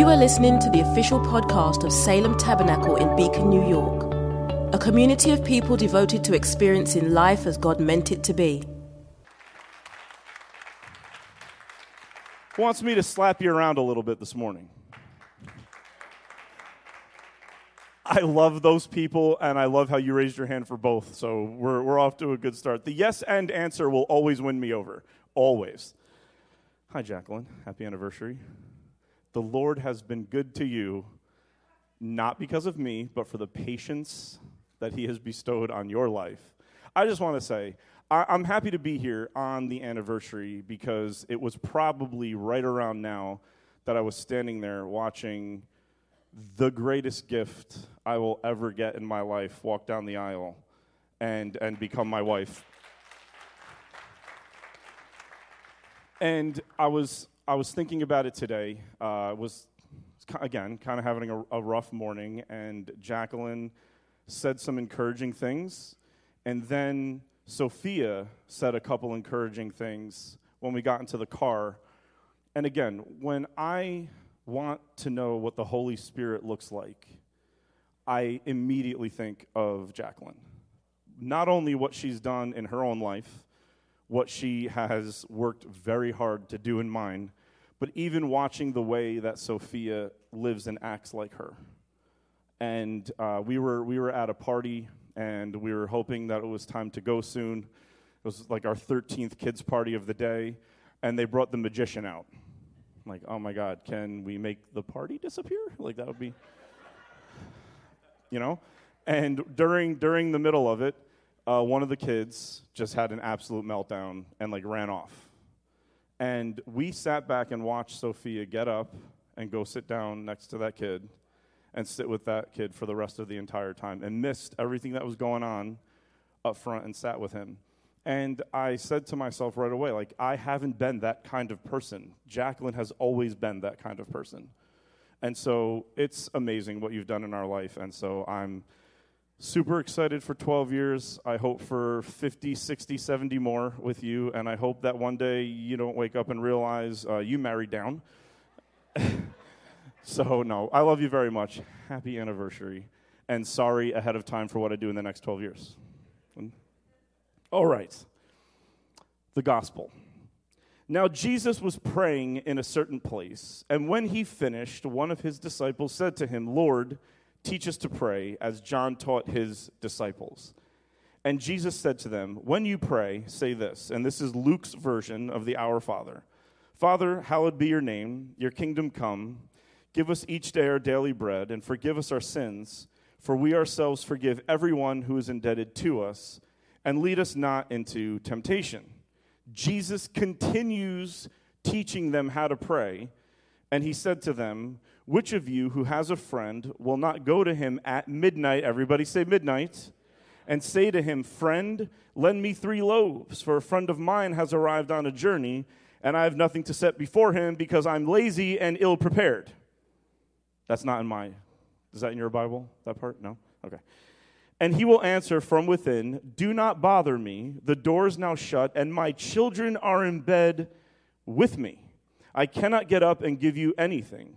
You are listening to the official podcast of Salem Tabernacle in Beacon, New York, a community of people devoted to experiencing life as God meant it to be. wants me to slap you around a little bit this morning? I love those people, and I love how you raised your hand for both. So we're, we're off to a good start. The yes and answer will always win me over. Always. Hi, Jacqueline. Happy anniversary. The Lord has been good to you, not because of me, but for the patience that He has bestowed on your life. I just want to say, I, I'm happy to be here on the anniversary because it was probably right around now that I was standing there watching the greatest gift I will ever get in my life walk down the aisle and, and become my wife. And I was, I was thinking about it today. Uh, was, again, kind of having a, a rough morning, and Jacqueline said some encouraging things. And then Sophia said a couple encouraging things when we got into the car. And again, when I want to know what the Holy Spirit looks like, I immediately think of Jacqueline. Not only what she's done in her own life, what she has worked very hard to do in mine, but even watching the way that Sophia lives and acts like her. And uh, we, were, we were at a party, and we were hoping that it was time to go soon. It was like our 13th kids' party of the day, and they brought the magician out. I'm like, oh my God, can we make the party disappear? Like, that would be, you know? And during, during the middle of it, uh, one of the kids just had an absolute meltdown and like ran off. And we sat back and watched Sophia get up and go sit down next to that kid and sit with that kid for the rest of the entire time and missed everything that was going on up front and sat with him. And I said to myself right away, like, I haven't been that kind of person. Jacqueline has always been that kind of person. And so it's amazing what you've done in our life. And so I'm super excited for 12 years. I hope for 50, 60, 70 more with you. And I hope that one day you don't wake up and realize uh, you married down. so, no, I love you very much. Happy anniversary. And sorry ahead of time for what I do in the next 12 years. All right. The gospel. Now, Jesus was praying in a certain place, and when he finished, one of his disciples said to him, Lord, teach us to pray, as John taught his disciples. And Jesus said to them, When you pray, say this, and this is Luke's version of the Our Father Father, hallowed be your name, your kingdom come. Give us each day our daily bread, and forgive us our sins, for we ourselves forgive everyone who is indebted to us and lead us not into temptation. Jesus continues teaching them how to pray, and he said to them, Which of you who has a friend will not go to him at midnight? Everybody say midnight. And say to him, Friend, lend me three loaves, for a friend of mine has arrived on a journey, and I have nothing to set before him because I'm lazy and ill prepared. That's not in my. Is that in your Bible, that part? No? Okay. And he will answer from within, Do not bother me. The door is now shut, and my children are in bed with me. I cannot get up and give you anything.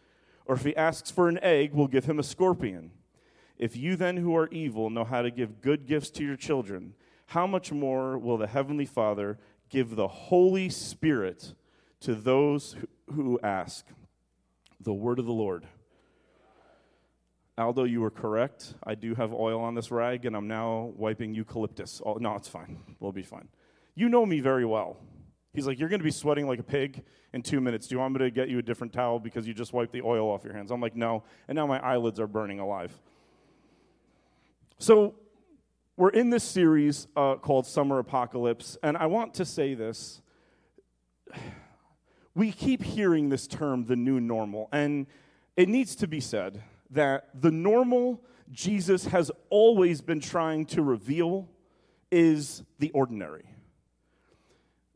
Or if he asks for an egg, we'll give him a scorpion? If you then who are evil know how to give good gifts to your children, how much more will the Heavenly Father give the Holy Spirit to those who ask. The word of the Lord. Aldo, you were correct. I do have oil on this rag, and I'm now wiping eucalyptus. Oh, no, it's fine. We'll be fine. You know me very well. He's like, You're going to be sweating like a pig in two minutes. Do you want me to get you a different towel because you just wiped the oil off your hands? I'm like, No. And now my eyelids are burning alive. So, we're in this series uh, called Summer Apocalypse, and I want to say this. We keep hearing this term, the new normal, and it needs to be said that the normal Jesus has always been trying to reveal is the ordinary.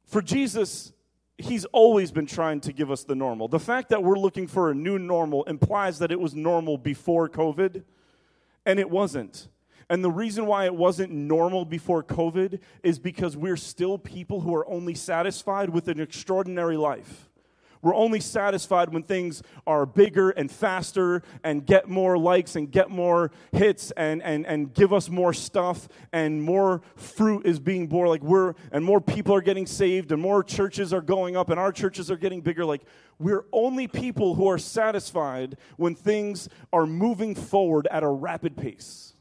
For Jesus, he's always been trying to give us the normal. The fact that we're looking for a new normal implies that it was normal before COVID, and it wasn't. And the reason why it wasn't normal before COVID is because we're still people who are only satisfied with an extraordinary life. We're only satisfied when things are bigger and faster and get more likes and get more hits and, and, and give us more stuff and more fruit is being born. Like we're, and more people are getting saved and more churches are going up and our churches are getting bigger. Like we're only people who are satisfied when things are moving forward at a rapid pace.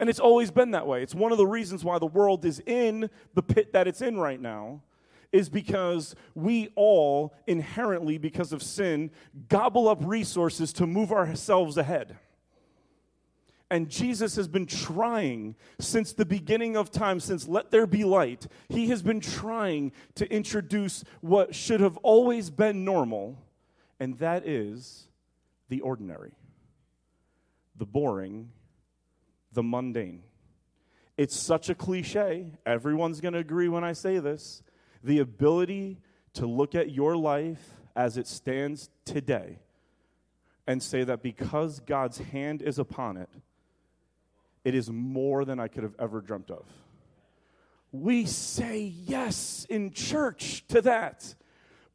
And it's always been that way. It's one of the reasons why the world is in the pit that it's in right now is because we all inherently, because of sin, gobble up resources to move ourselves ahead. And Jesus has been trying since the beginning of time, since Let There Be Light, he has been trying to introduce what should have always been normal, and that is the ordinary, the boring, the mundane. It's such a cliche. Everyone's going to agree when I say this the ability to look at your life as it stands today and say that because God's hand is upon it, it is more than I could have ever dreamt of. We say yes in church to that,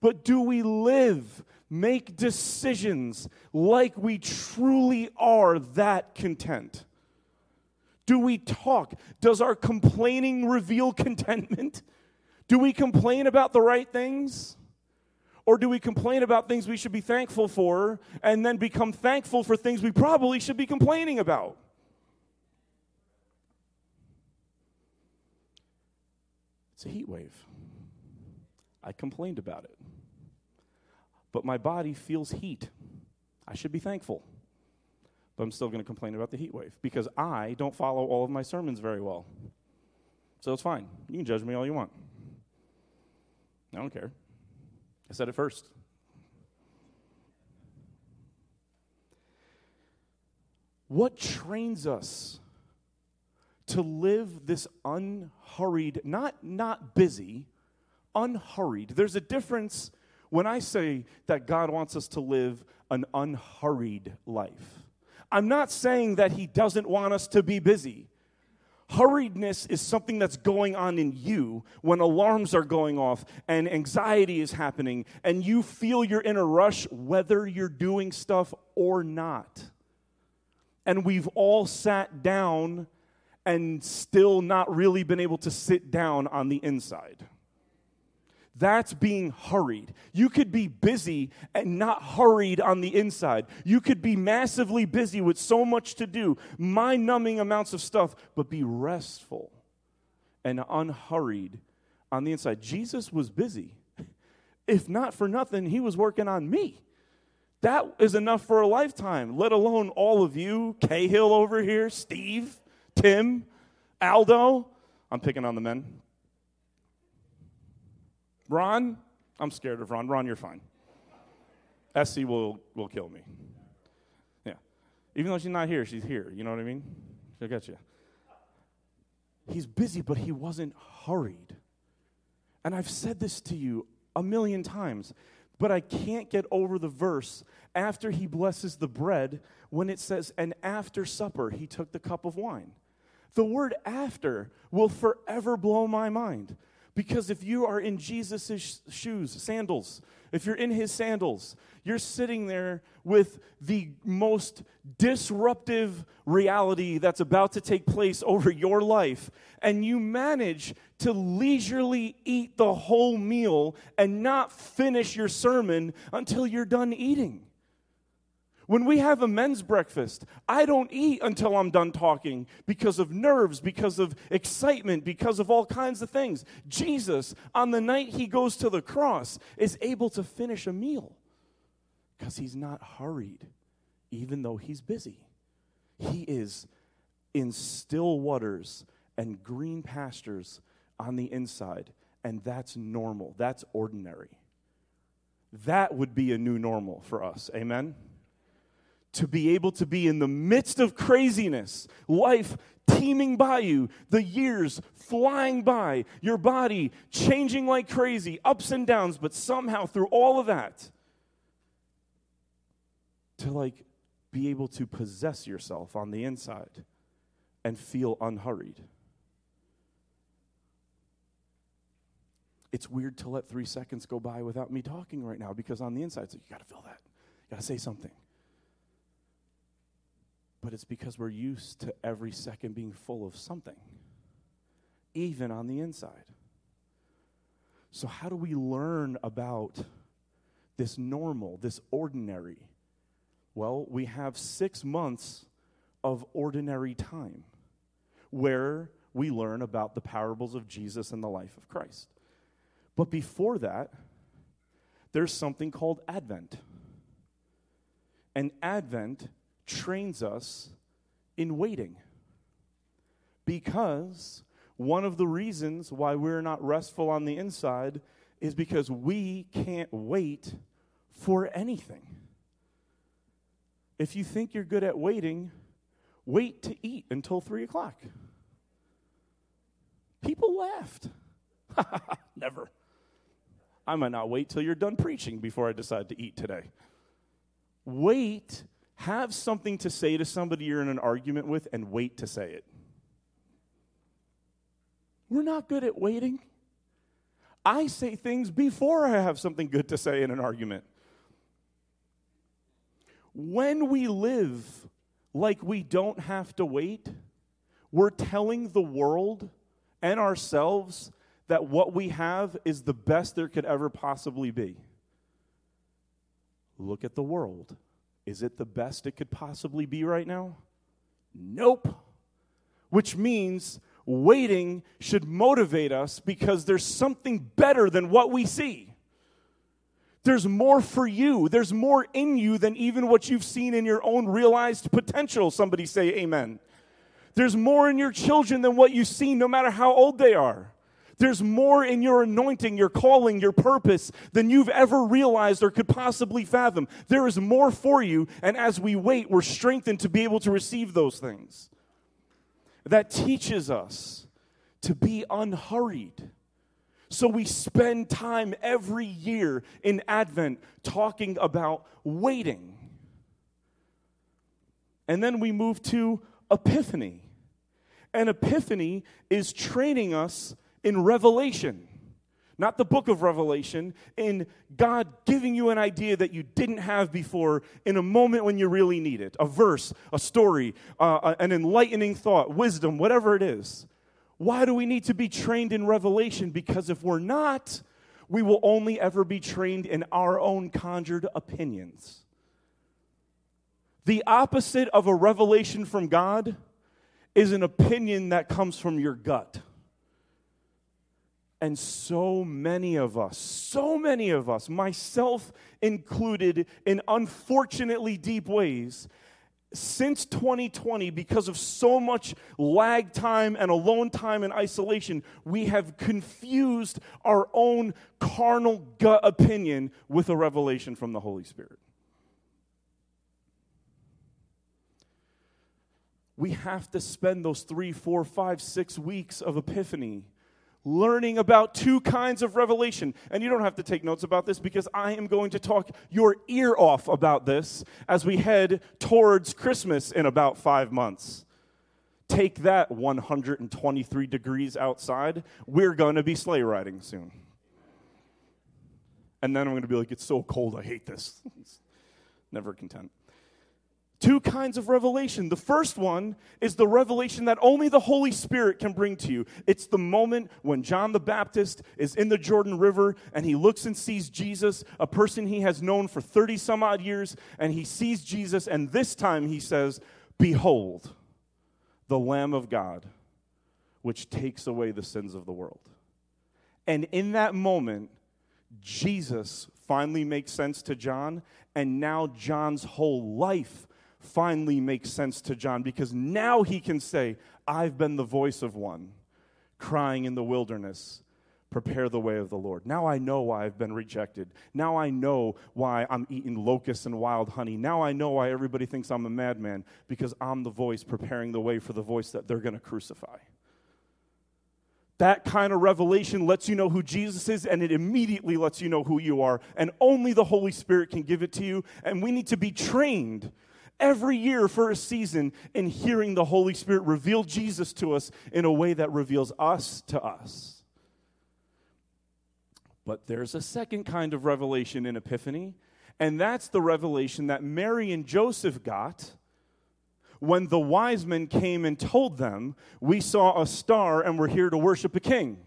but do we live, make decisions like we truly are that content? Do we talk? Does our complaining reveal contentment? Do we complain about the right things? Or do we complain about things we should be thankful for and then become thankful for things we probably should be complaining about? It's a heat wave. I complained about it. But my body feels heat. I should be thankful. But I'm still going to complain about the heat wave because I don't follow all of my sermons very well. So it's fine. You can judge me all you want. I don't care. I said it first. What trains us to live this unhurried, not not busy, unhurried. There's a difference when I say that God wants us to live an unhurried life. I'm not saying that he doesn't want us to be busy. Hurriedness is something that's going on in you when alarms are going off and anxiety is happening and you feel you're in a rush whether you're doing stuff or not. And we've all sat down and still not really been able to sit down on the inside. That's being hurried. You could be busy and not hurried on the inside. You could be massively busy with so much to do, mind numbing amounts of stuff, but be restful and unhurried on the inside. Jesus was busy. If not for nothing, he was working on me. That is enough for a lifetime, let alone all of you, Cahill over here, Steve, Tim, Aldo. I'm picking on the men. Ron, I'm scared of Ron. Ron, you're fine. Essie will, will kill me. Yeah. Even though she's not here, she's here. You know what I mean? She'll get you. He's busy, but he wasn't hurried. And I've said this to you a million times, but I can't get over the verse after he blesses the bread when it says, and after supper he took the cup of wine. The word after will forever blow my mind because if you are in Jesus' shoes, sandals, if you're in his sandals, you're sitting there with the most disruptive reality that's about to take place over your life, and you manage to leisurely eat the whole meal and not finish your sermon until you're done eating. When we have a men's breakfast, I don't eat until I'm done talking because of nerves, because of excitement, because of all kinds of things. Jesus, on the night he goes to the cross, is able to finish a meal because he's not hurried, even though he's busy. He is in still waters and green pastures on the inside, and that's normal. That's ordinary. That would be a new normal for us. Amen? To be able to be in the midst of craziness, life teeming by you, the years flying by, your body changing like crazy, ups and downs, but somehow through all of that, to like be able to possess yourself on the inside and feel unhurried. It's weird to let three seconds go by without me talking right now because on the inside, it's like, you got to feel that. You got to say something. But it's because we're used to every second being full of something, even on the inside. So, how do we learn about this normal, this ordinary? Well, we have six months of ordinary time where we learn about the parables of Jesus and the life of Christ. But before that, there's something called Advent. And Advent trains us in waiting. Because one of the reasons why we're not restful on the inside is because we can't wait for anything. If you think you're good at waiting, wait to eat until three o'clock. People laughed. Never. I might not wait till you're done preaching before I decide to eat today. Wait, have something to say to somebody you're in an argument with, and wait to say it. We're not good at waiting. I say things before I have something good to say in an argument. When we live like we don't have to wait, we're telling the world and ourselves that what we have is the best there could ever possibly be. Look at the world. Is it the best it could possibly be right now? Nope. Which means waiting should motivate us because there's something better than what we see. There's more for you. There's more in you than even what you've seen in your own realized potential. Somebody say amen. There's more in your children than what you see, no matter how old they are. There's more in your anointing, your calling, your purpose than you've ever realized or could possibly fathom. There is more for you, and as we wait, we're strengthened to be able to receive those things. That teaches us to be unhurried. So we spend time every year in Advent talking about waiting. And then we move to Epiphany. And Epiphany is training us in Revelation. Not the book of Revelation, in God giving you an idea that you didn't have before in a moment when you really need it. A verse, a story, uh, an enlightening thought, wisdom, whatever it is. Why do we need to be trained in Revelation? Because if we're not, we will only ever be trained in our own conjured opinions. The opposite of a revelation from God is an opinion that comes from your gut. And so many of us, so many of us, myself included, in unfortunately deep ways, since 2020, because of so much lag time and alone time and isolation, we have confused our own carnal gut opinion with a revelation from the Holy Spirit. We have to spend those three, four, five, six weeks of Epiphany learning about two kinds of revelation. And you don't have to take notes about this because I am going to talk your ear off about this as we head towards Christmas in about five months. Take that 123 degrees outside. We're going to be sleigh riding soon. And then I'm going to be like, it's so cold, I hate this. Never content two kinds of revelation. The first one is the revelation that only the Holy Spirit can bring to you. It's the moment when John the Baptist is in the Jordan River and he looks and sees Jesus, a person he has known for 30 some odd years, and he sees Jesus, and this time he says, Behold, the Lamb of God, which takes away the sins of the world. And in that moment, Jesus finally makes sense to John, and now John's whole life finally makes sense to John because now he can say, I've been the voice of one crying in the wilderness, prepare the way of the Lord. Now I know why I've been rejected. Now I know why I'm eating locusts and wild honey. Now I know why everybody thinks I'm a madman because I'm the voice preparing the way for the voice that they're going to crucify. That kind of revelation lets you know who Jesus is, and it immediately lets you know who you are. And only the Holy Spirit can give it to you. And we need to be trained every year for a season in hearing the Holy Spirit reveal Jesus to us in a way that reveals us to us. But there's a second kind of revelation in Epiphany, and that's the revelation that Mary and Joseph got when the wise men came and told them, We saw a star and we're here to worship a king.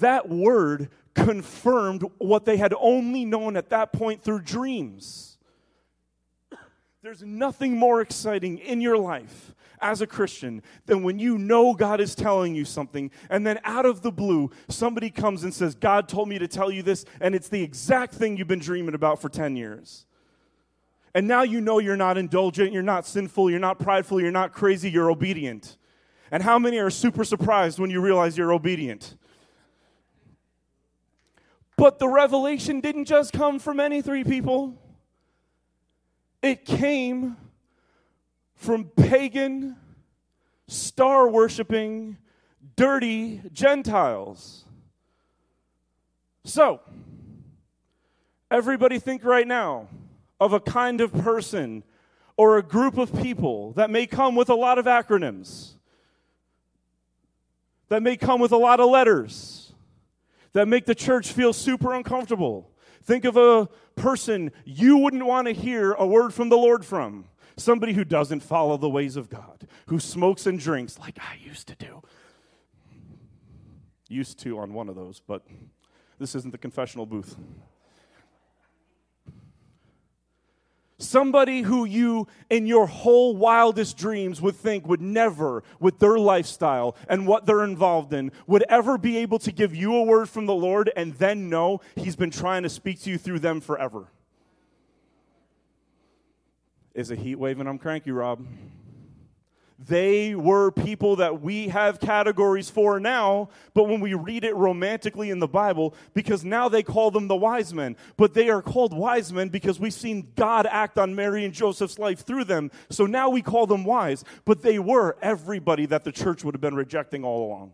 That word confirmed what they had only known at that point through dreams. There's nothing more exciting in your life as a Christian than when you know God is telling you something, and then out of the blue, somebody comes and says, God told me to tell you this, and it's the exact thing you've been dreaming about for 10 years. And now you know you're not indulgent, you're not sinful, you're not prideful, you're not crazy, you're obedient. And how many are super surprised when you realize you're obedient? But the revelation didn't just come from any three people, it came from pagan, star worshiping, dirty Gentiles. So, everybody think right now of a kind of person or a group of people that may come with a lot of acronyms, that may come with a lot of letters, that make the church feel super uncomfortable. Think of a person you wouldn't want to hear a word from the Lord from. Somebody who doesn't follow the ways of God, who smokes and drinks like I used to do. Used to on one of those, but this isn't the confessional booth. Somebody who you, in your whole wildest dreams, would think would never, with their lifestyle and what they're involved in, would ever be able to give you a word from the Lord and then know He's been trying to speak to you through them forever. Is a heat wave and I'm cranky, Rob. They were people that we have categories for now, but when we read it romantically in the Bible, because now they call them the wise men, but they are called wise men because we've seen God act on Mary and Joseph's life through them. So now we call them wise, but they were everybody that the church would have been rejecting all along.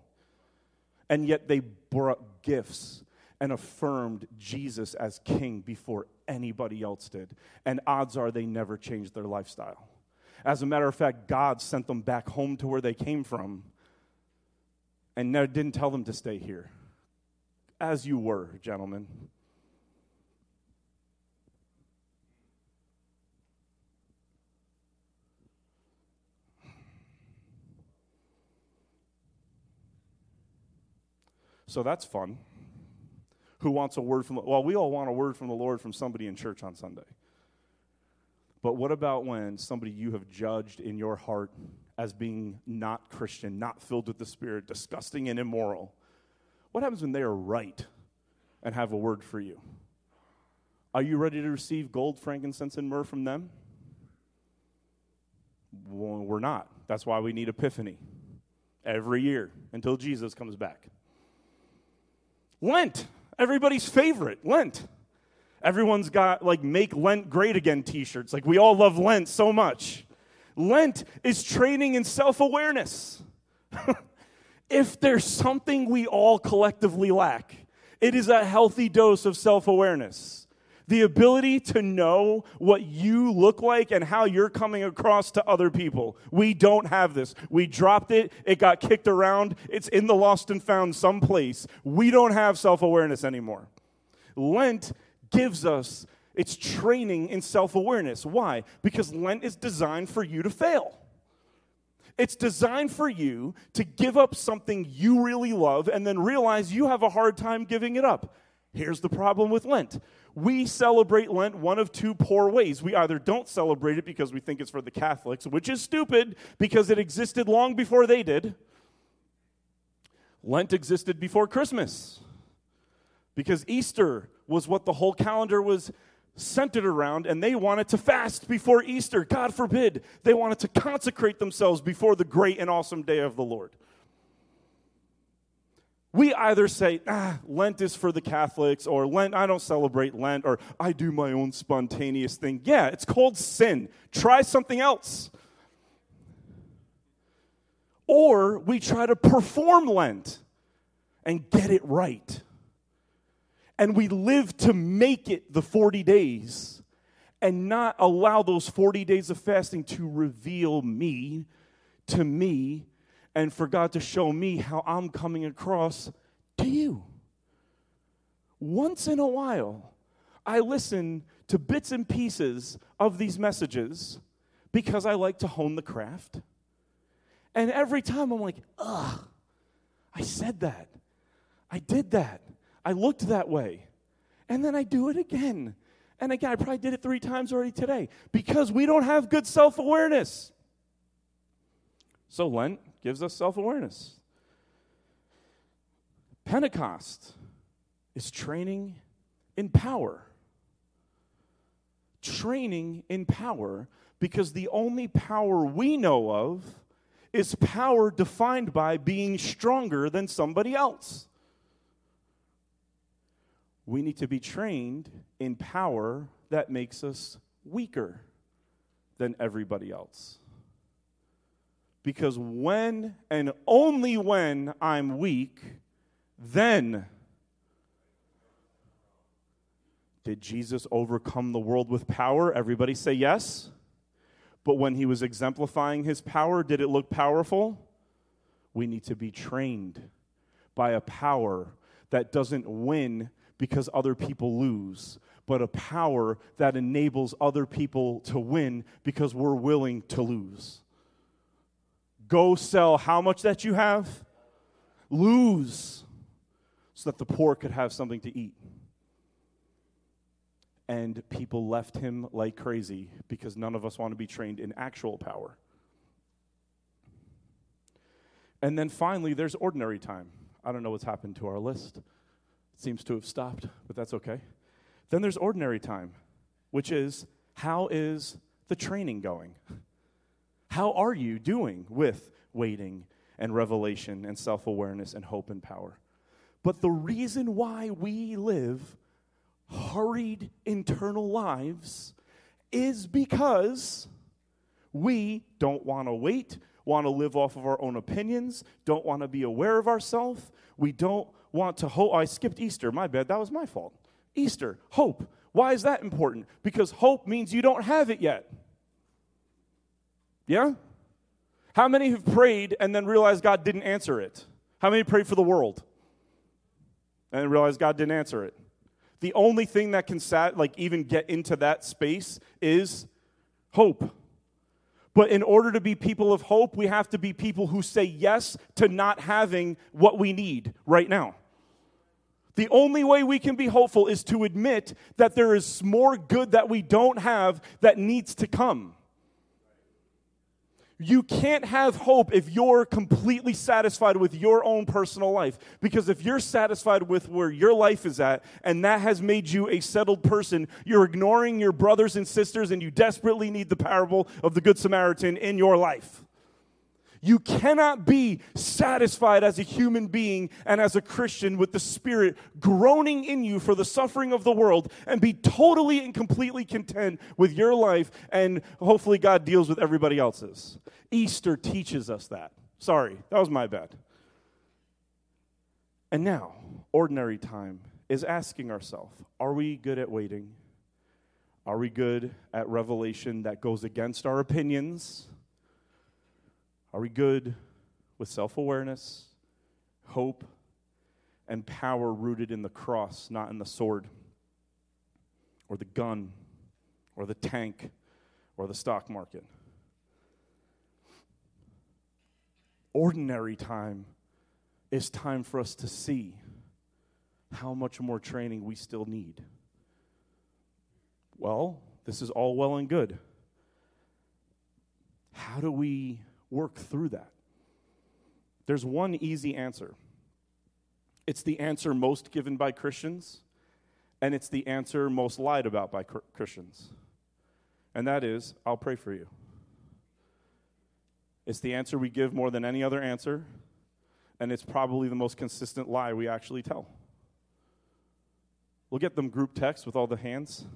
And yet they brought gifts and affirmed Jesus as king before anybody else did. And odds are they never changed their lifestyle. As a matter of fact, God sent them back home to where they came from and didn't tell them to stay here. As you were, gentlemen. So that's fun. Who wants a word from the Well, we all want a word from the Lord from somebody in church on Sunday. But what about when somebody you have judged in your heart as being not Christian, not filled with the Spirit, disgusting and immoral? What happens when they are right and have a word for you? Are you ready to receive gold, frankincense, and myrrh from them? Well, we're not. That's why we need Epiphany every year until Jesus comes back. Lent, everybody's favorite, Lent. Everyone's got like make Lent great again t shirts. Like we all love Lent so much. Lent is training in self awareness. if there's something we all collectively lack, it is a healthy dose of self awareness. The ability to know what you look like and how you're coming across to other people. We don't have this. We dropped it, it got kicked around, it's in the lost and found someplace. We don't have self awareness anymore. Lent gives us its training in self awareness. Why? Because Lent is designed for you to fail. It's designed for you to give up something you really love and then realize you have a hard time giving it up. Here's the problem with Lent. We celebrate Lent one of two poor ways. We either don't celebrate it because we think it's for the Catholics, which is stupid because it existed long before they did. Lent existed before Christmas because Easter was what the whole calendar was centered around, and they wanted to fast before Easter. God forbid. They wanted to consecrate themselves before the great and awesome day of the Lord. We either say, ah, Lent is for the Catholics, or Lent, I don't celebrate Lent, or I do my own spontaneous thing. Yeah, it's called sin. Try something else. Or we try to perform Lent and get it right. And we live to make it the 40 days and not allow those 40 days of fasting to reveal me to me and for God to show me how I'm coming across to you. Once in a while, I listen to bits and pieces of these messages because I like to hone the craft. And every time I'm like, ugh, I said that. I did that. I looked that way. And then I do it again. And again, I probably did it three times already today because we don't have good self awareness. So Lent gives us self awareness. Pentecost is training in power. Training in power because the only power we know of is power defined by being stronger than somebody else. We need to be trained in power that makes us weaker than everybody else. Because when and only when I'm weak, then did Jesus overcome the world with power? Everybody say yes. But when he was exemplifying his power, did it look powerful? We need to be trained by a power that doesn't win because other people lose, but a power that enables other people to win because we're willing to lose. Go sell how much that you have, lose, so that the poor could have something to eat. And people left him like crazy because none of us want to be trained in actual power. And then finally, there's ordinary time. I don't know what's happened to our list. Seems to have stopped, but that's okay. Then there's ordinary time, which is how is the training going? How are you doing with waiting and revelation and self awareness and hope and power? But the reason why we live hurried internal lives is because we don't want to wait, want to live off of our own opinions, don't want to be aware of ourselves. We don't want to hope. I skipped Easter. My bad. That was my fault. Easter, hope. Why is that important? Because hope means you don't have it yet. Yeah? How many have prayed and then realized God didn't answer it? How many prayed for the world and realized God didn't answer it? The only thing that can sat, like even get into that space is hope. But in order to be people of hope, we have to be people who say yes to not having what we need right now. The only way we can be hopeful is to admit that there is more good that we don't have that needs to come. You can't have hope if you're completely satisfied with your own personal life. Because if you're satisfied with where your life is at and that has made you a settled person, you're ignoring your brothers and sisters and you desperately need the parable of the Good Samaritan in your life. You cannot be satisfied as a human being and as a Christian with the Spirit groaning in you for the suffering of the world and be totally and completely content with your life, and hopefully God deals with everybody else's. Easter teaches us that. Sorry, that was my bad. And now, ordinary time is asking ourselves are we good at waiting? Are we good at revelation that goes against our opinions? Are we good with self awareness, hope, and power rooted in the cross, not in the sword, or the gun, or the tank, or the stock market? Ordinary time is time for us to see how much more training we still need. Well, this is all well and good. How do we work through that? There's one easy answer. It's the answer most given by Christians, and it's the answer most lied about by Christians. And that is, I'll pray for you. It's the answer we give more than any other answer, and it's probably the most consistent lie we actually tell. We'll get them group text with all the hands.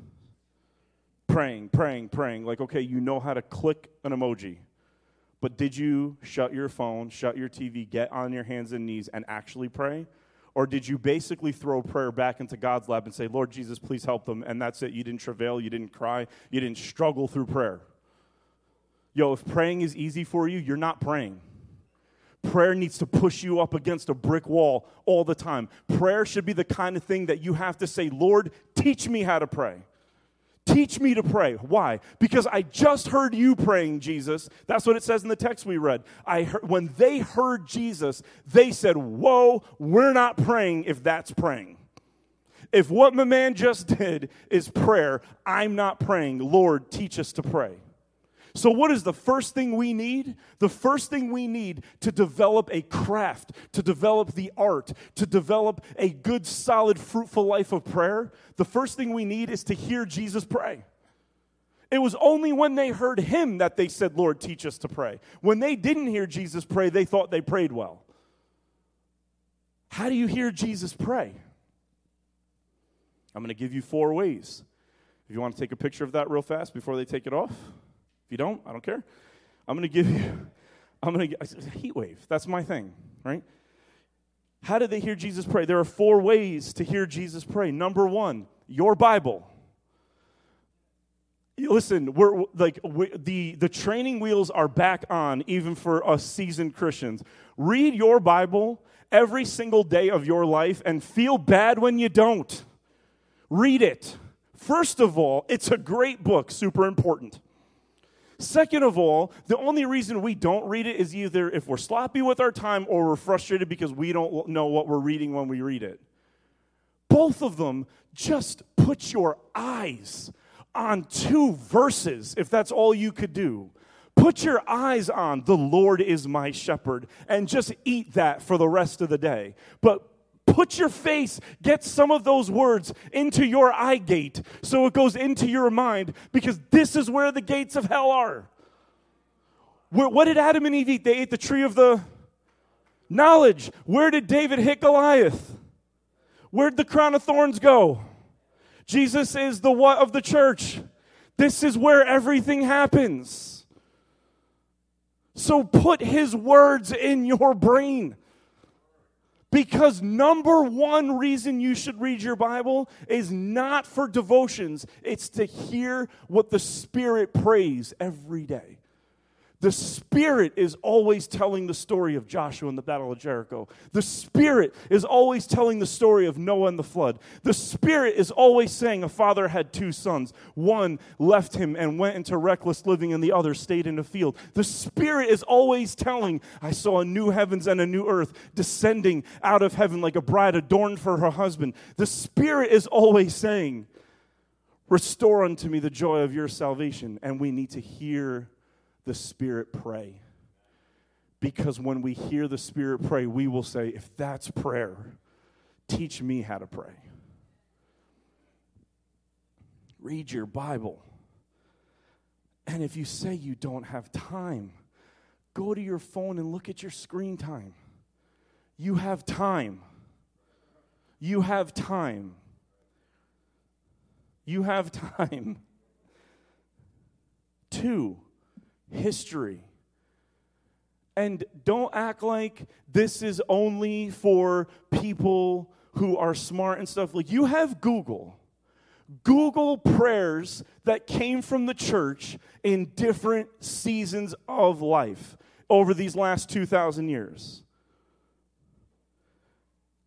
Praying, praying, praying. Like, okay, you know how to click an emoji. But did you shut your phone, shut your TV, get on your hands and knees, and actually pray? Or did you basically throw prayer back into God's lap and say, Lord Jesus, please help them? And that's it. You didn't travail, you didn't cry, you didn't struggle through prayer. Yo, if praying is easy for you, you're not praying. Prayer needs to push you up against a brick wall all the time. Prayer should be the kind of thing that you have to say, Lord, teach me how to pray. Teach me to pray. Why? Because I just heard you praying, Jesus. That's what it says in the text we read. I heard, when they heard Jesus, they said, Whoa, we're not praying if that's praying. If what my man just did is prayer, I'm not praying. Lord, teach us to pray. So, what is the first thing we need? The first thing we need to develop a craft, to develop the art, to develop a good, solid, fruitful life of prayer, the first thing we need is to hear Jesus pray. It was only when they heard him that they said, Lord, teach us to pray. When they didn't hear Jesus pray, they thought they prayed well. How do you hear Jesus pray? I'm going to give you four ways. If you want to take a picture of that real fast before they take it off. If you don't, I don't care. I'm going to give you, I'm going to, heat wave. That's my thing, right? How did they hear Jesus pray? There are four ways to hear Jesus pray. Number one, your Bible. Listen, we're like we, the the training wheels are back on, even for us seasoned Christians. Read your Bible every single day of your life and feel bad when you don't. Read it. First of all, it's a great book, super important. Second of all, the only reason we don't read it is either if we're sloppy with our time or we're frustrated because we don't know what we're reading when we read it. Both of them, just put your eyes on two verses if that's all you could do. Put your eyes on the Lord is my shepherd and just eat that for the rest of the day. But put your face, get some of those words into your eye gate so it goes into your mind because this is where the gates of hell are. Where, what did Adam and Eve eat? They ate the tree of the knowledge. Where did David hit Goliath? Where'd the crown of thorns go? Jesus is the what of the church. This is where everything happens. So put his words in your brain. Because number one reason you should read your Bible is not for devotions, it's to hear what the Spirit prays every day. The Spirit is always telling the story of Joshua and the Battle of Jericho. The Spirit is always telling the story of Noah and the flood. The Spirit is always saying a father had two sons. One left him and went into reckless living, and the other stayed in the field. The Spirit is always telling, I saw a new heavens and a new earth descending out of heaven like a bride adorned for her husband. The Spirit is always saying, Restore unto me the joy of your salvation. And we need to hear the Spirit pray. Because when we hear the Spirit pray, we will say, if that's prayer, teach me how to pray. Read your Bible. And if you say you don't have time, go to your phone and look at your screen time. You have time. You have time. You have time. Two, history. And don't act like this is only for people who are smart and stuff. Like, you have Google. Google prayers that came from the church in different seasons of life over these last 2,000 years.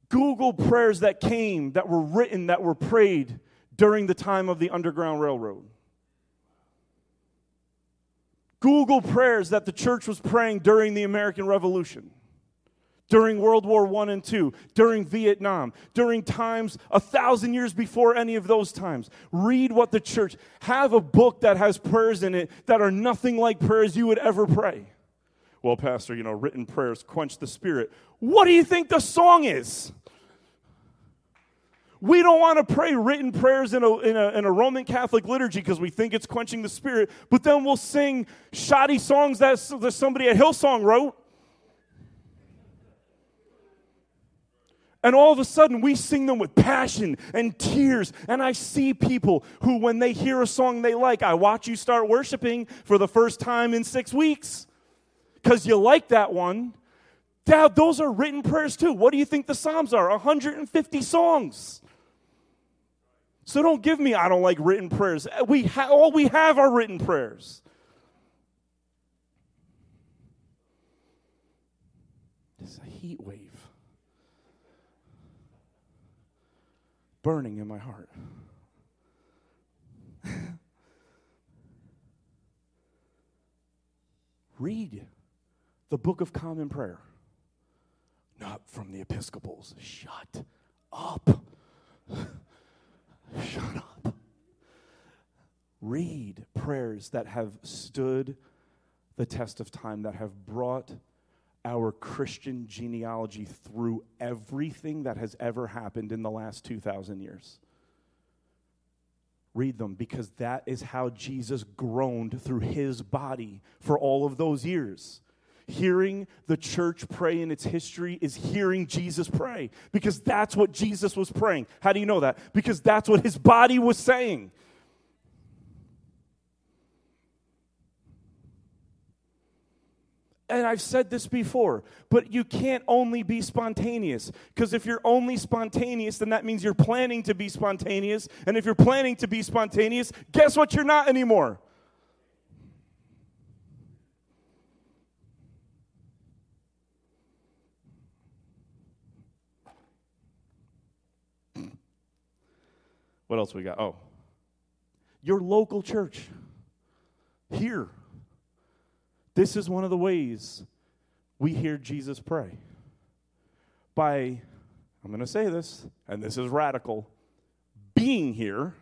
Google prayers that came, that were written, that were prayed during the time of the Underground Railroad. Google prayers that the church was praying during the American Revolution, during World War I and II, during Vietnam, during times a thousand years before any of those times. Read what the church, have a book that has prayers in it that are nothing like prayers you would ever pray. Well, Pastor, you know, written prayers quench the spirit. What do you think the song is? We don't want to pray written prayers in a, in a, in a Roman Catholic liturgy because we think it's quenching the spirit, but then we'll sing shoddy songs that, that somebody at Hillsong wrote. And all of a sudden, we sing them with passion and tears. And I see people who, when they hear a song they like, I watch you start worshiping for the first time in six weeks because you like that one. Dad, those are written prayers too. What do you think the Psalms are? 150 songs. So don't give me, I don't like written prayers. Uh, we ha- all we have are written prayers. It's a heat wave burning in my heart. Read the Book of Common Prayer. Not from the Episcopals. Shut up. Shut up. Read prayers that have stood the test of time, that have brought our Christian genealogy through everything that has ever happened in the last 2,000 years. Read them because that is how Jesus groaned through his body for all of those years. Hearing the church pray in its history is hearing Jesus pray because that's what Jesus was praying. How do you know that? Because that's what his body was saying. and I've said this before, but you can't only be spontaneous. Because if you're only spontaneous, then that means you're planning to be spontaneous. And if you're planning to be spontaneous, guess what? You're not anymore. What else we got? Oh, your local church here this is one of the ways we hear Jesus pray. By, I'm going to say this, and this is radical, being here.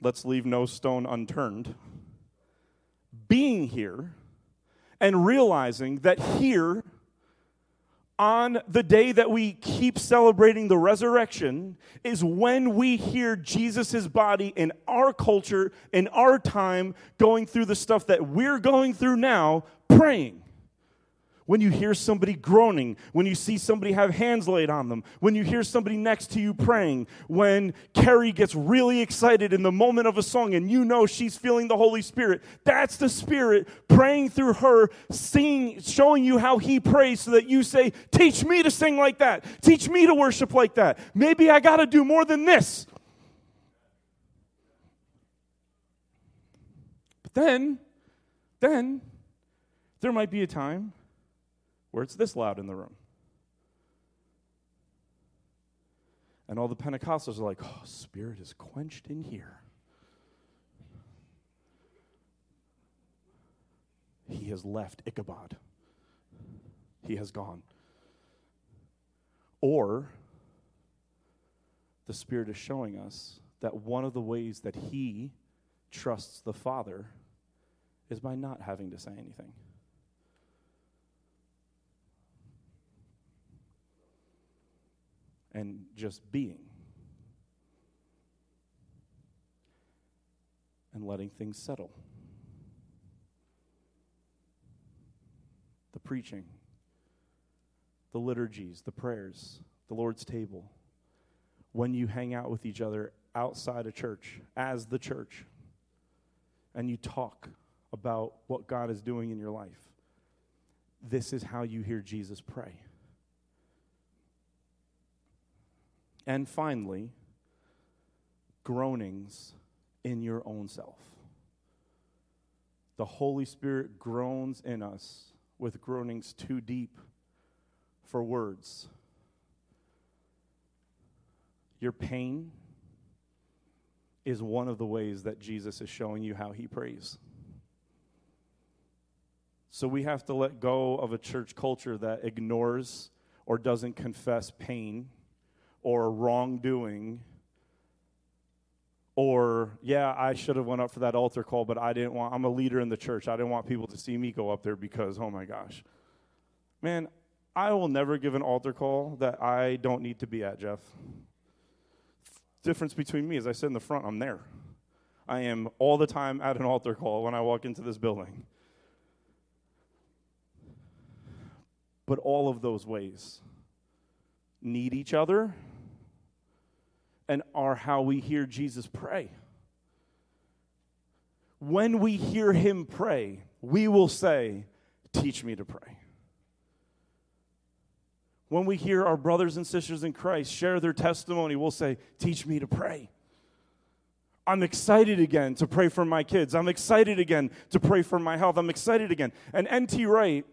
Let's leave no stone unturned. Being here and realizing that here on the day that we keep celebrating the resurrection is when we hear Jesus' body in our culture, in our time, going through the stuff that we're going through now, praying when you hear somebody groaning, when you see somebody have hands laid on them, when you hear somebody next to you praying, when Carrie gets really excited in the moment of a song and you know she's feeling the Holy Spirit, that's the Spirit praying through her, singing, showing you how He prays so that you say, Teach me to sing like that. Teach me to worship like that. Maybe I got to do more than this. But then, then, there might be a time where it's this loud in the room. And all the Pentecostals are like, oh, Spirit is quenched in here. He has left Ichabod. He has gone. Or the Spirit is showing us that one of the ways that He trusts the Father is by not having to say anything. And just being and letting things settle. The preaching, the liturgies, the prayers, the Lord's table, when you hang out with each other outside of church, as the church, and you talk about what God is doing in your life. This is how you hear Jesus pray. And finally, groanings in your own self. The Holy Spirit groans in us with groanings too deep for words. Your pain is one of the ways that Jesus is showing you how he prays. So we have to let go of a church culture that ignores or doesn't confess pain or wrongdoing or yeah i should have went up for that altar call but i didn't want i'm a leader in the church. I didn't want people to see me go up there because oh my gosh. Man i will never give an altar call that i don't need to be at jeff. Difference between me is i sit in the front i'm there. I am all the time at an altar call when i walk into this building. But all of those ways need each other and are how we hear Jesus pray. When we hear him pray, we will say, Teach me to pray. When we hear our brothers and sisters in Christ share their testimony, we'll say, Teach me to pray. I'm excited again to pray for my kids. I'm excited again to pray for my health. I'm excited again. And N.T. Wright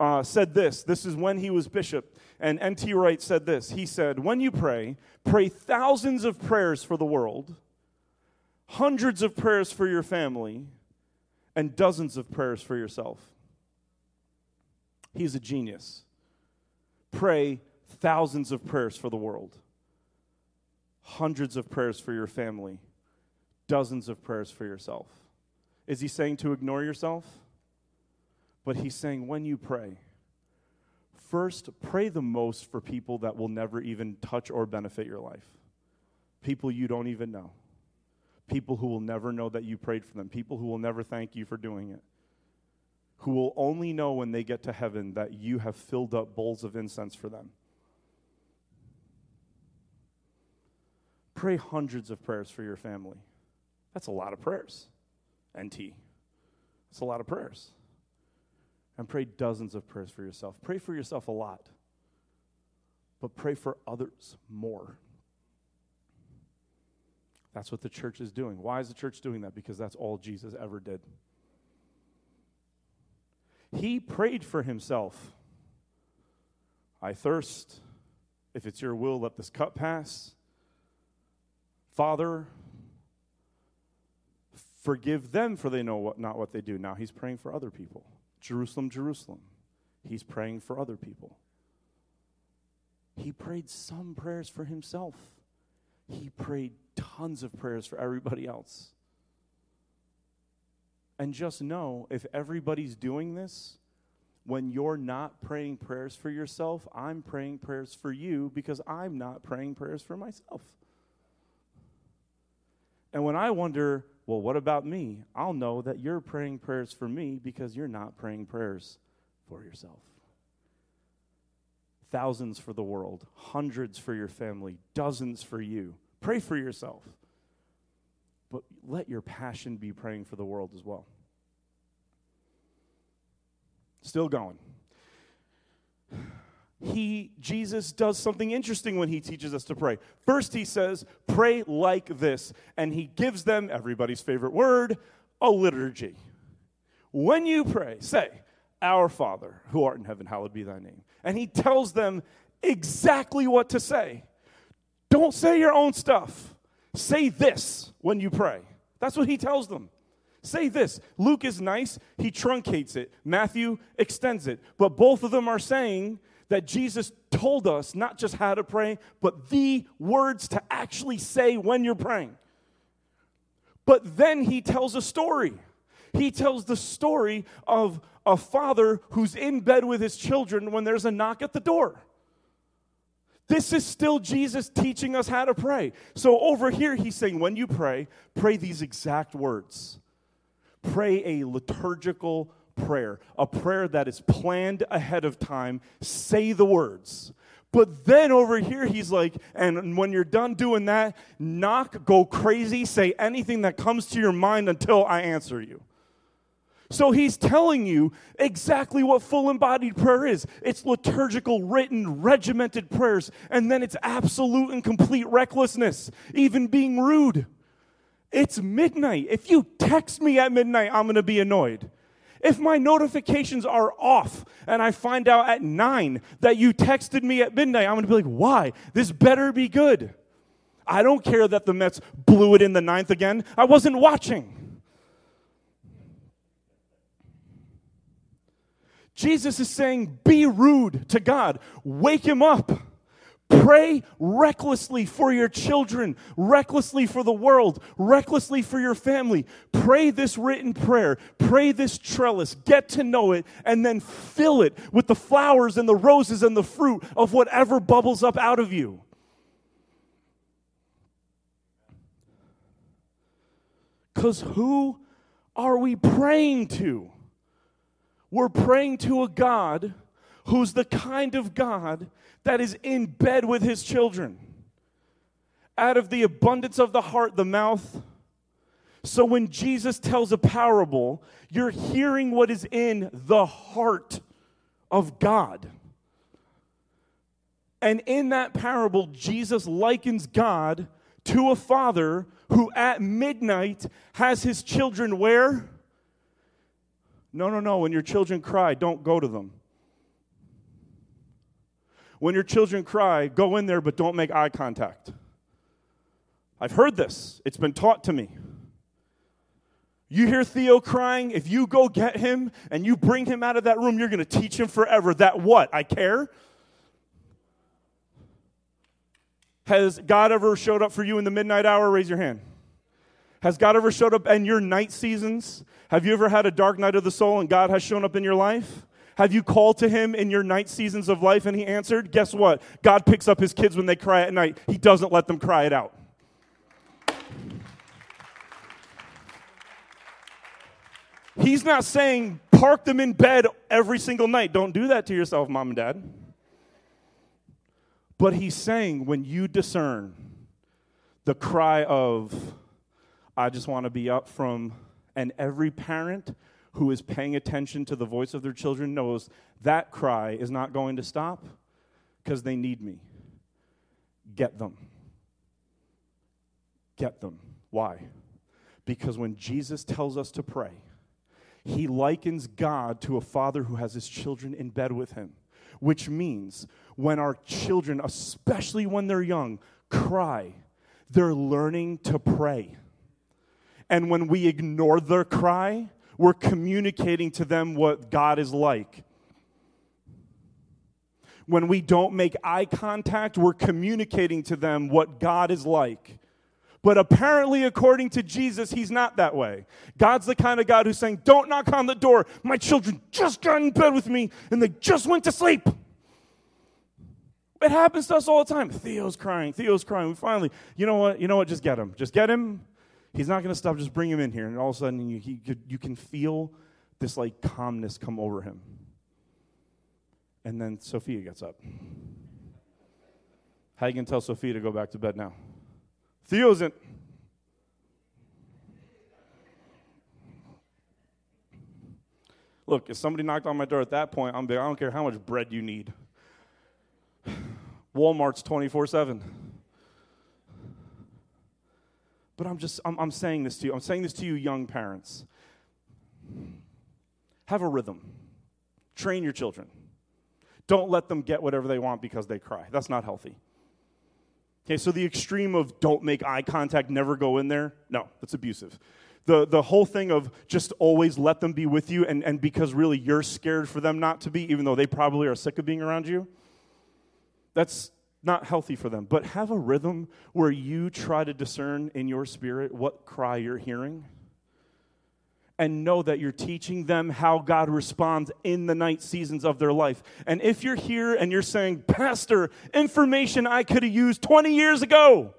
uh, said this. This is when he was bishop. And N.T. Wright said this. He said, When you pray, pray thousands of prayers for the world, hundreds of prayers for your family, and dozens of prayers for yourself. He's a genius. Pray thousands of prayers for the world, hundreds of prayers for your family, dozens of prayers for yourself. Is he saying to ignore yourself? But he's saying when you pray, first pray the most for people that will never even touch or benefit your life. People you don't even know. People who will never know that you prayed for them. People who will never thank you for doing it. Who will only know when they get to heaven that you have filled up bowls of incense for them. Pray hundreds of prayers for your family. That's a lot of prayers. NT. That's a lot of prayers and pray dozens of prayers for yourself. Pray for yourself a lot, but pray for others more. That's what the church is doing. Why is the church doing that? Because that's all Jesus ever did. He prayed for himself. I thirst. If it's your will, let this cup pass. Father, forgive them for they know what, not what they do. Now he's praying for other people. Jerusalem, Jerusalem. He's praying for other people. He prayed some prayers for himself, he prayed tons of prayers for everybody else. And just know if everybody's doing this, when you're not praying prayers for yourself, I'm praying prayers for you because I'm not praying prayers for myself. And when I wonder, well, what about me? I'll know that you're praying prayers for me because you're not praying prayers for yourself. Thousands for the world, hundreds for your family, dozens for you. Pray for yourself. But let your passion be praying for the world as well. Still going he Jesus does something interesting when he teaches us to pray. First he says, "Pray like this," and he gives them everybody's favorite word, a liturgy. When you pray, say, "Our Father, who art in heaven, hallowed be thy name." And he tells them exactly what to say. Don't say your own stuff. Say this when you pray. That's what he tells them. Say this. Luke is nice, he truncates it. Matthew extends it. But both of them are saying that Jesus told us not just how to pray, but the words to actually say when you're praying. But then he tells a story. He tells the story of a father who's in bed with his children when there's a knock at the door. This is still Jesus teaching us how to pray. So over here, he's saying, when you pray, pray these exact words. Pray a liturgical prayer, a prayer that is planned ahead of time. Say the words. But then over here, he's like, and when you're done doing that, knock, go crazy, say anything that comes to your mind until I answer you. So he's telling you exactly what full embodied prayer is it's liturgical, written, regimented prayers, and then it's absolute and complete recklessness, even being rude. It's midnight. If you text me at midnight, I'm going to be annoyed. If my notifications are off and I find out at nine that you texted me at midnight, I'm to be like, why? This better be good. I don't care that the Mets blew it in the ninth again. I wasn't watching. Jesus is saying, be rude to God. Wake him up. Pray recklessly for your children, recklessly for the world, recklessly for your family. Pray this written prayer. Pray this trellis. Get to know it and then fill it with the flowers and the roses and the fruit of whatever bubbles up out of you. Because who are we praying to? We're praying to a God who's the kind of God that is in bed with his children. Out of the abundance of the heart, the mouth. So when Jesus tells a parable, you're hearing what is in the heart of God. And in that parable, Jesus likens God to a father who at midnight has his children where? No, no, no. When your children cry, don't go to them. When your children cry, go in there, but don't make eye contact. I've heard this, it's been taught to me. You hear Theo crying, if you go get him and you bring him out of that room, you're going to teach him forever that what? I care? Has God ever showed up for you in the midnight hour? Raise your hand. Has God ever showed up in your night seasons? Have you ever had a dark night of the soul and God has shown up in your life? Have you called to him in your night seasons of life and he answered? Guess what? God picks up his kids when they cry at night. He doesn't let them cry it out. He's not saying park them in bed every single night. Don't do that to yourself, mom and dad. But he's saying when you discern the cry of, I just want to be up from, and every parent who is paying attention to the voice of their children knows that cry is not going to stop because they need me. Get them. Get them. Why? Because when Jesus tells us to pray, he likens God to a father who has his children in bed with him which means when our children, especially when they're young, cry, they're learning to pray. And when we ignore their cry, we're communicating to them what God is like. When we don't make eye contact, we're communicating to them what God is like. But apparently, according to Jesus, he's not that way. God's the kind of God who's saying, Don't knock on the door. My children just got in bed with me and they just went to sleep. It happens to us all the time. Theo's crying. Theo's crying. We finally, you know what? You know what? Just get him. Just get him. He's not going to stop. Just bring him in here. And all of a sudden, you, he, you can feel this like calmness come over him. And then Sophia gets up. How you going to tell Sophia to go back to bed now? Theo isn't. Look, if somebody knocked on my door at that point, I'm be, I don't care how much bread you need. Walmart's 24 7. But I'm just, I'm, I'm saying this to you. I'm saying this to you, young parents. Have a rhythm. Train your children. Don't let them get whatever they want because they cry. That's not healthy. Okay, so the extreme of don't make eye contact, never go in there, no, that's abusive. The, the whole thing of just always let them be with you, and, and because really you're scared for them not to be, even though they probably are sick of being around you, that's not healthy for them. But have a rhythm where you try to discern in your spirit what cry you're hearing and know that you're teaching them how God responds in the night seasons of their life. And if you're here and you're saying, Pastor, information I could have used 20 years ago,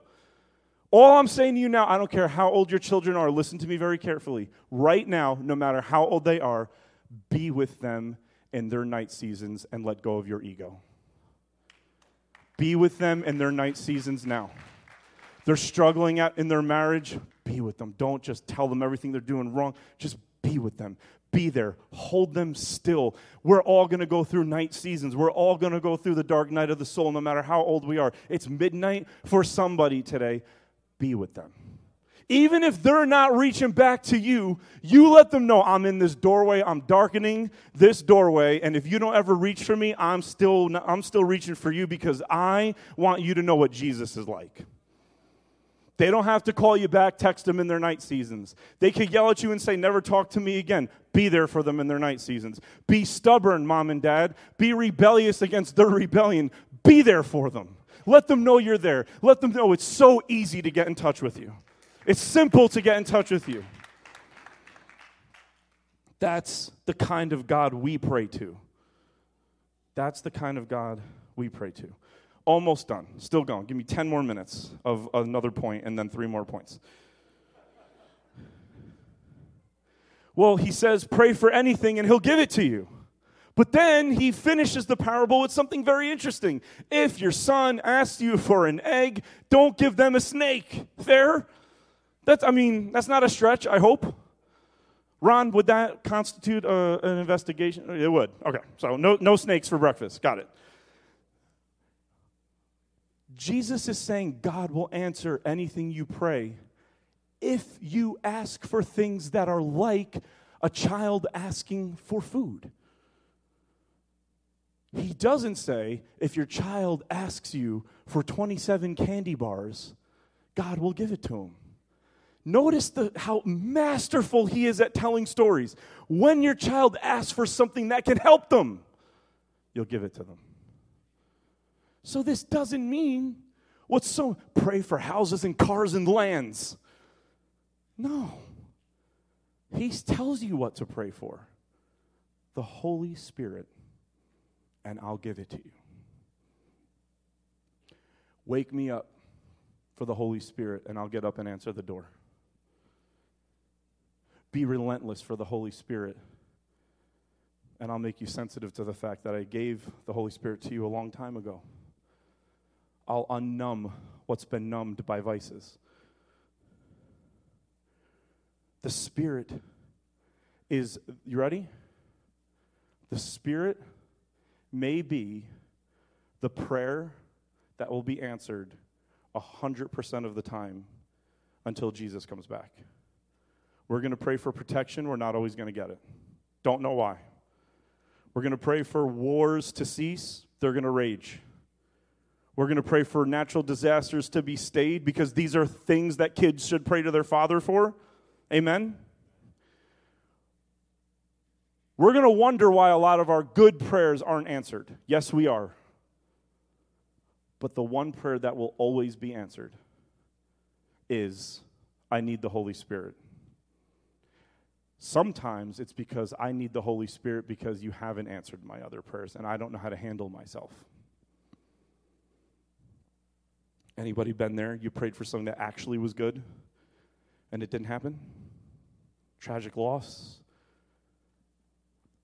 all I'm saying to you now, I don't care how old your children are, listen to me very carefully. Right now, no matter how old they are, be with them in their night seasons and let go of your ego. Be with them in their night seasons now. They're struggling at, in their marriage, be with them. Don't just tell them everything they're doing wrong. Just be with them. Be there. Hold them still. We're all going to go through night seasons. We're all going to go through the dark night of the soul, no matter how old we are. It's midnight for somebody today. Be with them. Even if they're not reaching back to you, you let them know I'm in this doorway, I'm darkening this doorway, and if you don't ever reach for me, I'm still I'm still reaching for you because I want you to know what Jesus is like. They don't have to call you back, text them in their night seasons. They could yell at you and say, Never talk to me again. Be there for them in their night seasons. Be stubborn, mom and dad. Be rebellious against their rebellion. Be there for them. Let them know you're there. Let them know it's so easy to get in touch with you. It's simple to get in touch with you. That's the kind of God we pray to. That's the kind of God we pray to. Almost done. Still going. Give me 10 more minutes of another point and then three more points. Well, he says, pray for anything and he'll give it to you. But then he finishes the parable with something very interesting. If your son asks you for an egg, don't give them a snake. Fair? That's, I mean, that's not a stretch, I hope. Ron, would that constitute a, an investigation? It would. Okay, so no, no snakes for breakfast. Got it. Jesus is saying God will answer anything you pray if you ask for things that are like a child asking for food. He doesn't say, if your child asks you for 27 candy bars, God will give it to him. Notice the, how masterful he is at telling stories. When your child asks for something that can help them, you'll give it to them. So, this doesn't mean what's so pray for houses and cars and lands. No. He tells you what to pray for the Holy Spirit and I'll give it to you. Wake me up for the Holy Spirit, and I'll get up and answer the door. Be relentless for the Holy Spirit, and I'll make you sensitive to the fact that I gave the Holy Spirit to you a long time ago. I'll unnumb what's been numbed by vices. The Spirit is, you ready? The Spirit may be the prayer that will be answered 100% of the time until Jesus comes back. We're going to pray for protection. We're not always going to get it. Don't know why. We're going to pray for wars to cease. They're going to rage. We're going to pray for natural disasters to be stayed because these are things that kids should pray to their father for. Amen? We're going to wonder why a lot of our good prayers aren't answered. Yes, we are. But the one prayer that will always be answered is I need the Holy Spirit. Sometimes it's because I need the Holy Spirit because you haven't answered my other prayers and I don't know how to handle myself. Anybody been there? You prayed for something that actually was good and it didn't happen? Tragic loss,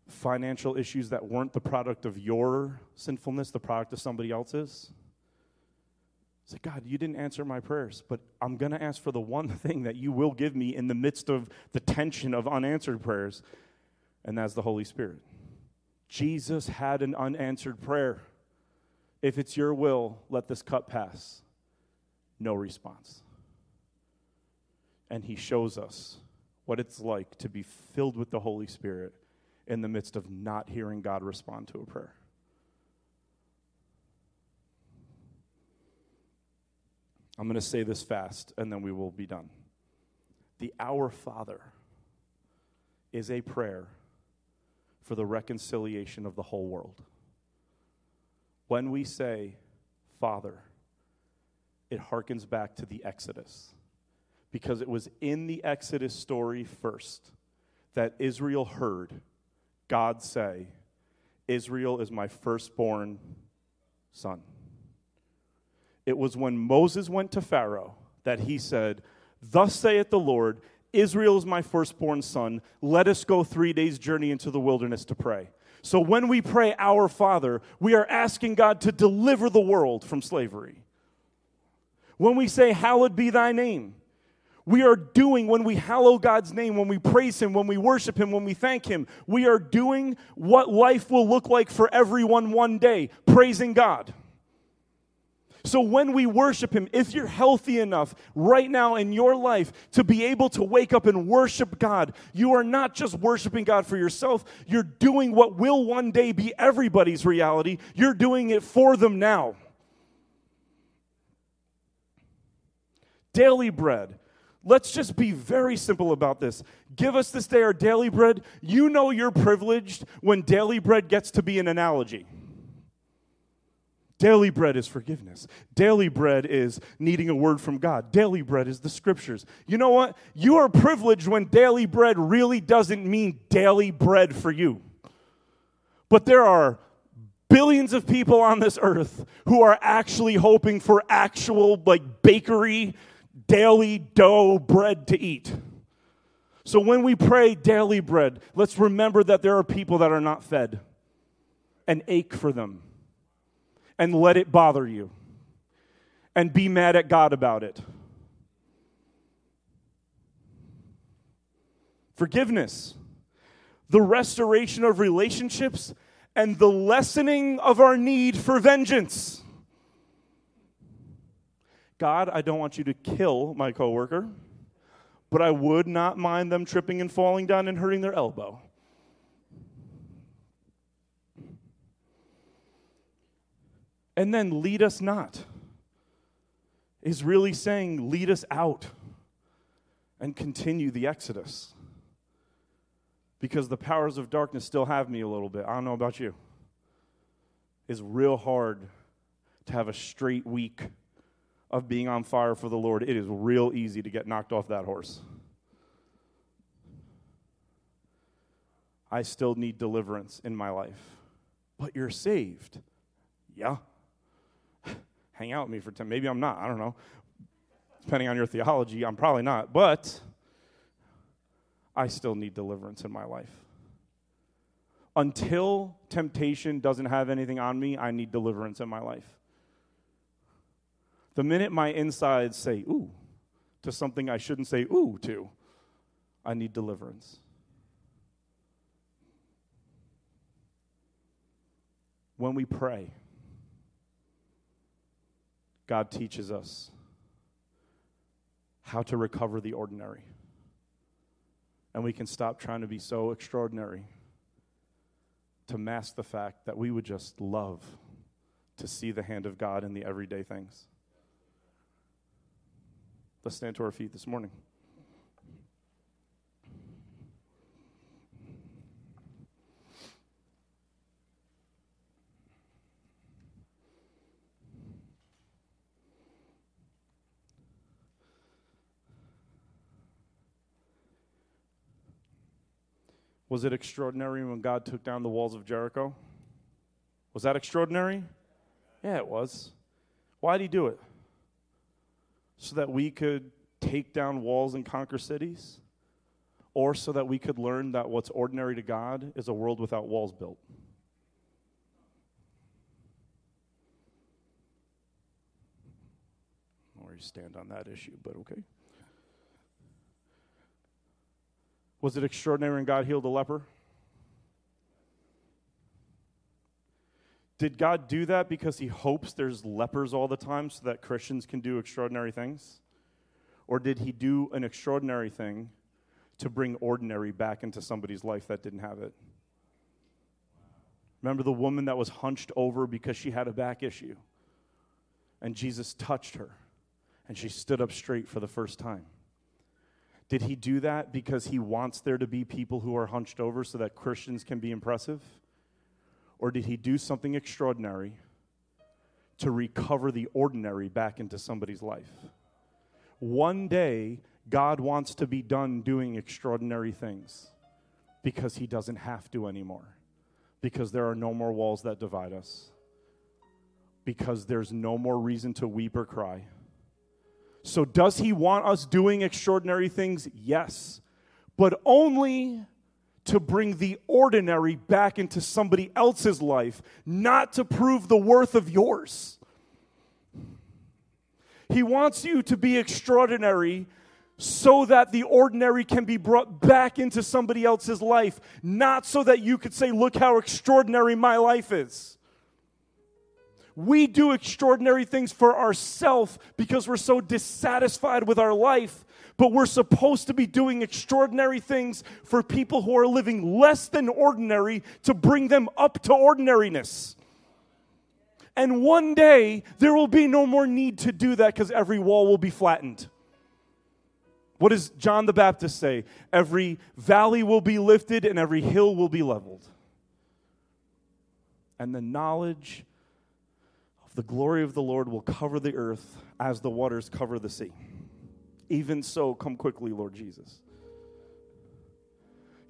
financial issues that weren't the product of your sinfulness, the product of somebody else's. Say, God, you didn't answer my prayers, but I'm going to ask for the one thing that you will give me in the midst of the tension of unanswered prayers, and that's the Holy Spirit. Jesus had an unanswered prayer. If it's your will, let this cup pass. No response. And he shows us what it's like to be filled with the Holy Spirit in the midst of not hearing God respond to a prayer. I'm going to say this fast and then we will be done. The Our Father is a prayer for the reconciliation of the whole world. When we say, Father, it harkens back to the Exodus because it was in the Exodus story first that Israel heard God say, Israel is my firstborn son. It was when Moses went to Pharaoh that he said, Thus saith the Lord, Israel is my firstborn son. Let us go three days' journey into the wilderness to pray. So when we pray, Our Father, we are asking God to deliver the world from slavery. When we say, Hallowed be thy name, we are doing when we hallow God's name, when we praise Him, when we worship Him, when we thank Him, we are doing what life will look like for everyone one day praising God. So when we worship Him, if you're healthy enough right now in your life to be able to wake up and worship God, you are not just worshiping God for yourself, you're doing what will one day be everybody's reality. You're doing it for them now. Daily bread. Let's just be very simple about this. Give us this day our daily bread. You know you're privileged when daily bread gets to be an analogy. Daily bread is forgiveness. Daily bread is needing a word from God. Daily bread is the scriptures. You know what? You are privileged when daily bread really doesn't mean daily bread for you. But there are billions of people on this earth who are actually hoping for actual, like, bakery daily dough bread to eat. So when we pray daily bread, let's remember that there are people that are not fed. and ache for them and let it bother you and be mad at God about it. Forgiveness, the restoration of relationships, and the lessening of our need for vengeance. God, I don't want you to kill my coworker, but I would not mind them tripping and falling down and hurting their elbow. And then lead us not is really saying, lead us out and continue the Exodus. Because the powers of darkness still have me a little bit. I don't know about you. It's real hard to have a straight week of being on fire for the Lord. It is real easy to get knocked off that horse. I still need deliverance in my life. But you're saved. Yeah hang out with me for 10. Maybe I'm not. I don't know. Depending on your theology, I'm probably not. But I still need deliverance in my life. Until temptation doesn't have anything on me, I need deliverance in my life. The minute my insides say, ooh, to something I shouldn't say, ooh, to, I need deliverance. When we pray, God teaches us how to recover the ordinary. And we can stop trying to be so extraordinary to mask the fact that we would just love to see the hand of God in the everyday things. Let's stand to our feet this morning. Was it extraordinary when God took down the walls of Jericho? Was that extraordinary? Yeah, it was. Why did he do it? So that we could take down walls and conquer cities? Or so that we could learn that what's ordinary to God is a world without walls built? Where you stand on that issue, but okay. Was it extraordinary when God healed a leper? Did God do that because he hopes there's lepers all the time so that Christians can do extraordinary things? Or did he do an extraordinary thing to bring ordinary back into somebody's life that didn't have it? Remember the woman that was hunched over because she had a back issue? And Jesus touched her, and she stood up straight for the first time. Did he do that because he wants there to be people who are hunched over so that Christians can be impressive? Or did he do something extraordinary to recover the ordinary back into somebody's life? One day, God wants to be done doing extraordinary things because he doesn't have to anymore, because there are no more walls that divide us, because there's no more reason to weep or cry so, does he want us doing extraordinary things? Yes, but only to bring the ordinary back into somebody else's life, not to prove the worth of yours. He wants you to be extraordinary so that the ordinary can be brought back into somebody else's life, not so that you could say, Look how extraordinary my life is. We do extraordinary things for ourselves because we're so dissatisfied with our life, but we're supposed to be doing extraordinary things for people who are living less than ordinary to bring them up to ordinariness. And one day, there will be no more need to do that because every wall will be flattened. What does John the Baptist say? Every valley will be lifted and every hill will be leveled. And the knowledge the glory of the Lord will cover the earth as the waters cover the sea. Even so, come quickly, Lord Jesus.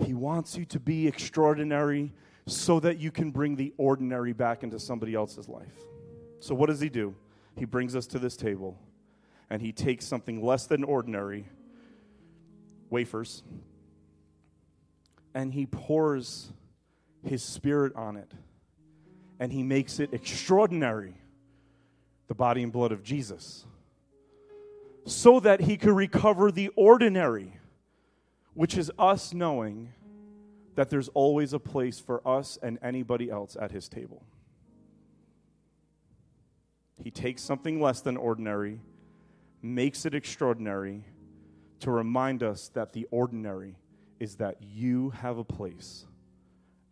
He wants you to be extraordinary so that you can bring the ordinary back into somebody else's life. So, what does he do? He brings us to this table and he takes something less than ordinary, wafers, and he pours his spirit on it and he makes it extraordinary the body and blood of Jesus so that he could recover the ordinary, which is us knowing that there's always a place for us and anybody else at his table. He takes something less than ordinary, makes it extraordinary to remind us that the ordinary is that you have a place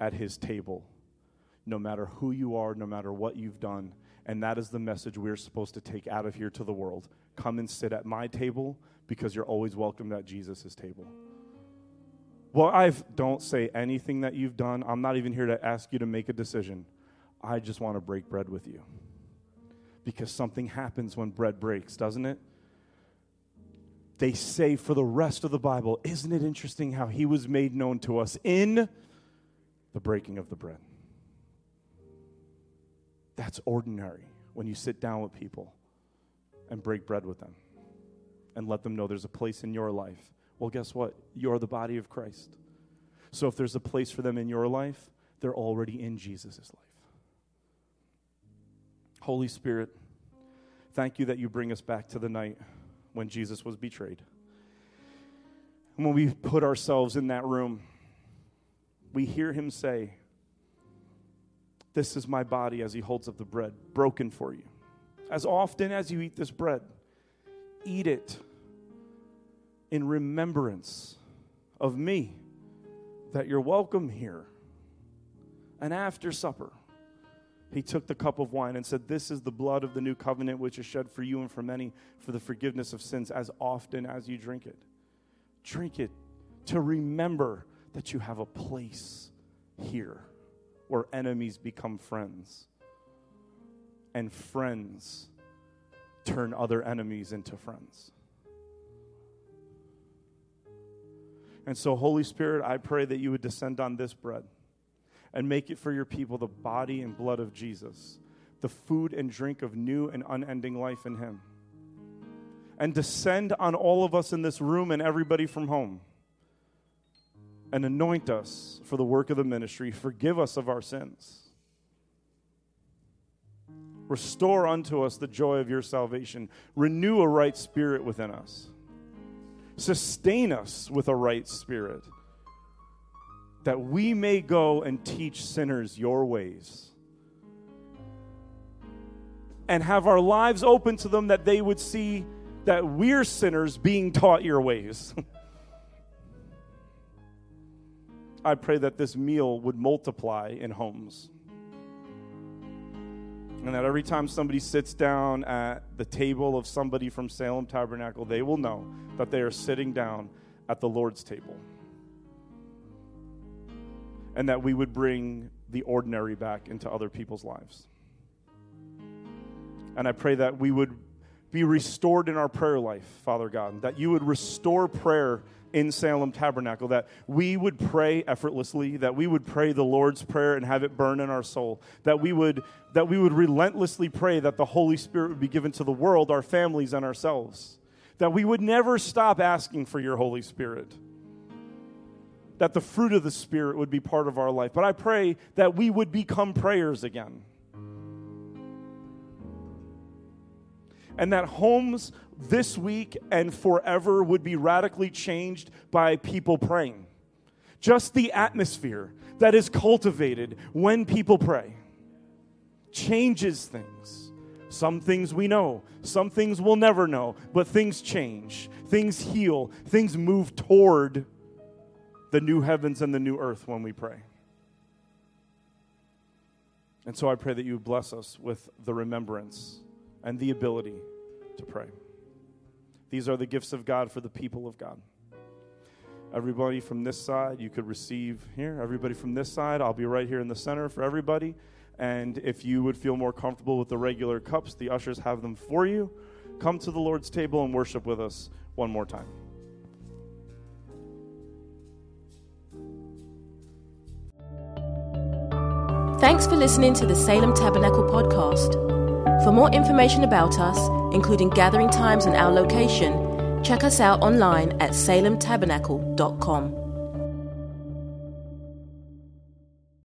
at his table, no matter who you are, no matter what you've done. And that is the message we're supposed to take out of here to the world. Come and sit at my table because you're always welcome at Jesus' table. Well, I don't say anything that you've done. I'm not even here to ask you to make a decision. I just want to break bread with you. Because something happens when bread breaks, doesn't it? They say for the rest of the Bible, isn't it interesting how he was made known to us in the breaking of the bread? That's ordinary when you sit down with people and break bread with them and let them know there's a place in your life well, guess what? You're the body of Christ. So if there's a place for them in your life, they're already in Jesus' life. Holy Spirit, thank you that you bring us back to the night when Jesus was betrayed. And when we put ourselves in that room, we hear him say, This is my body as he holds up the bread, broken for you. As often as you eat this bread, eat it in remembrance of me, that you're welcome here. And after supper, he took the cup of wine and said, This is the blood of the new covenant, which is shed for you and for many for the forgiveness of sins, as often as you drink it. Drink it to remember that you have a place here where enemies become friends and friends turn other enemies into friends. And so, Holy Spirit, I pray that you would descend on this bread and make it for your people the body and blood of Jesus, the food and drink of new and unending life in Him. And descend on all of us in this room and everybody from home. And anoint us for the work of the ministry. Forgive us of our sins. Restore unto us the joy of your salvation. Renew a right spirit within us. Sustain us with a right spirit, that we may go and teach sinners your ways. And have our lives open to them that they would see that we're sinners being taught your ways. I pray that this meal would multiply in homes. And that every time somebody sits down at the table of somebody from Salem Tabernacle, they will know that they are sitting down at the Lord's table. And that we would bring the ordinary back into other people's lives. And I pray that we would be restored in our prayer life, Father God, that you would restore prayer in Salem Tabernacle, that we would pray effortlessly, that we would pray the Lord's Prayer and have it burn in our soul, that we would, that we would relentlessly pray that the Holy Spirit would be given to the world, our families, and ourselves, that we would never stop asking for your Holy Spirit. That the fruit of the Spirit would be part of our life. But I pray that we would become prayers again. And that homes this week and forever would be radically changed by people praying. Just the atmosphere that is cultivated when people pray changes things. Some things we know, some things we'll never know, but things change, things heal, things move toward the new heavens and the new earth when we pray. And so I pray that you bless us with the remembrance and the ability to pray. These are the gifts of God for the people of God. Everybody from this side, you could receive here. Everybody from this side, I'll be right here in the center for everybody. And if you would feel more comfortable with the regular cups, the ushers have them for you. Come to the Lord's table and worship with us one more time. Thanks for listening to the Salem Tabernacle podcast. For more information about us, including gathering times and our location, check us out online at salemtabernacle.com.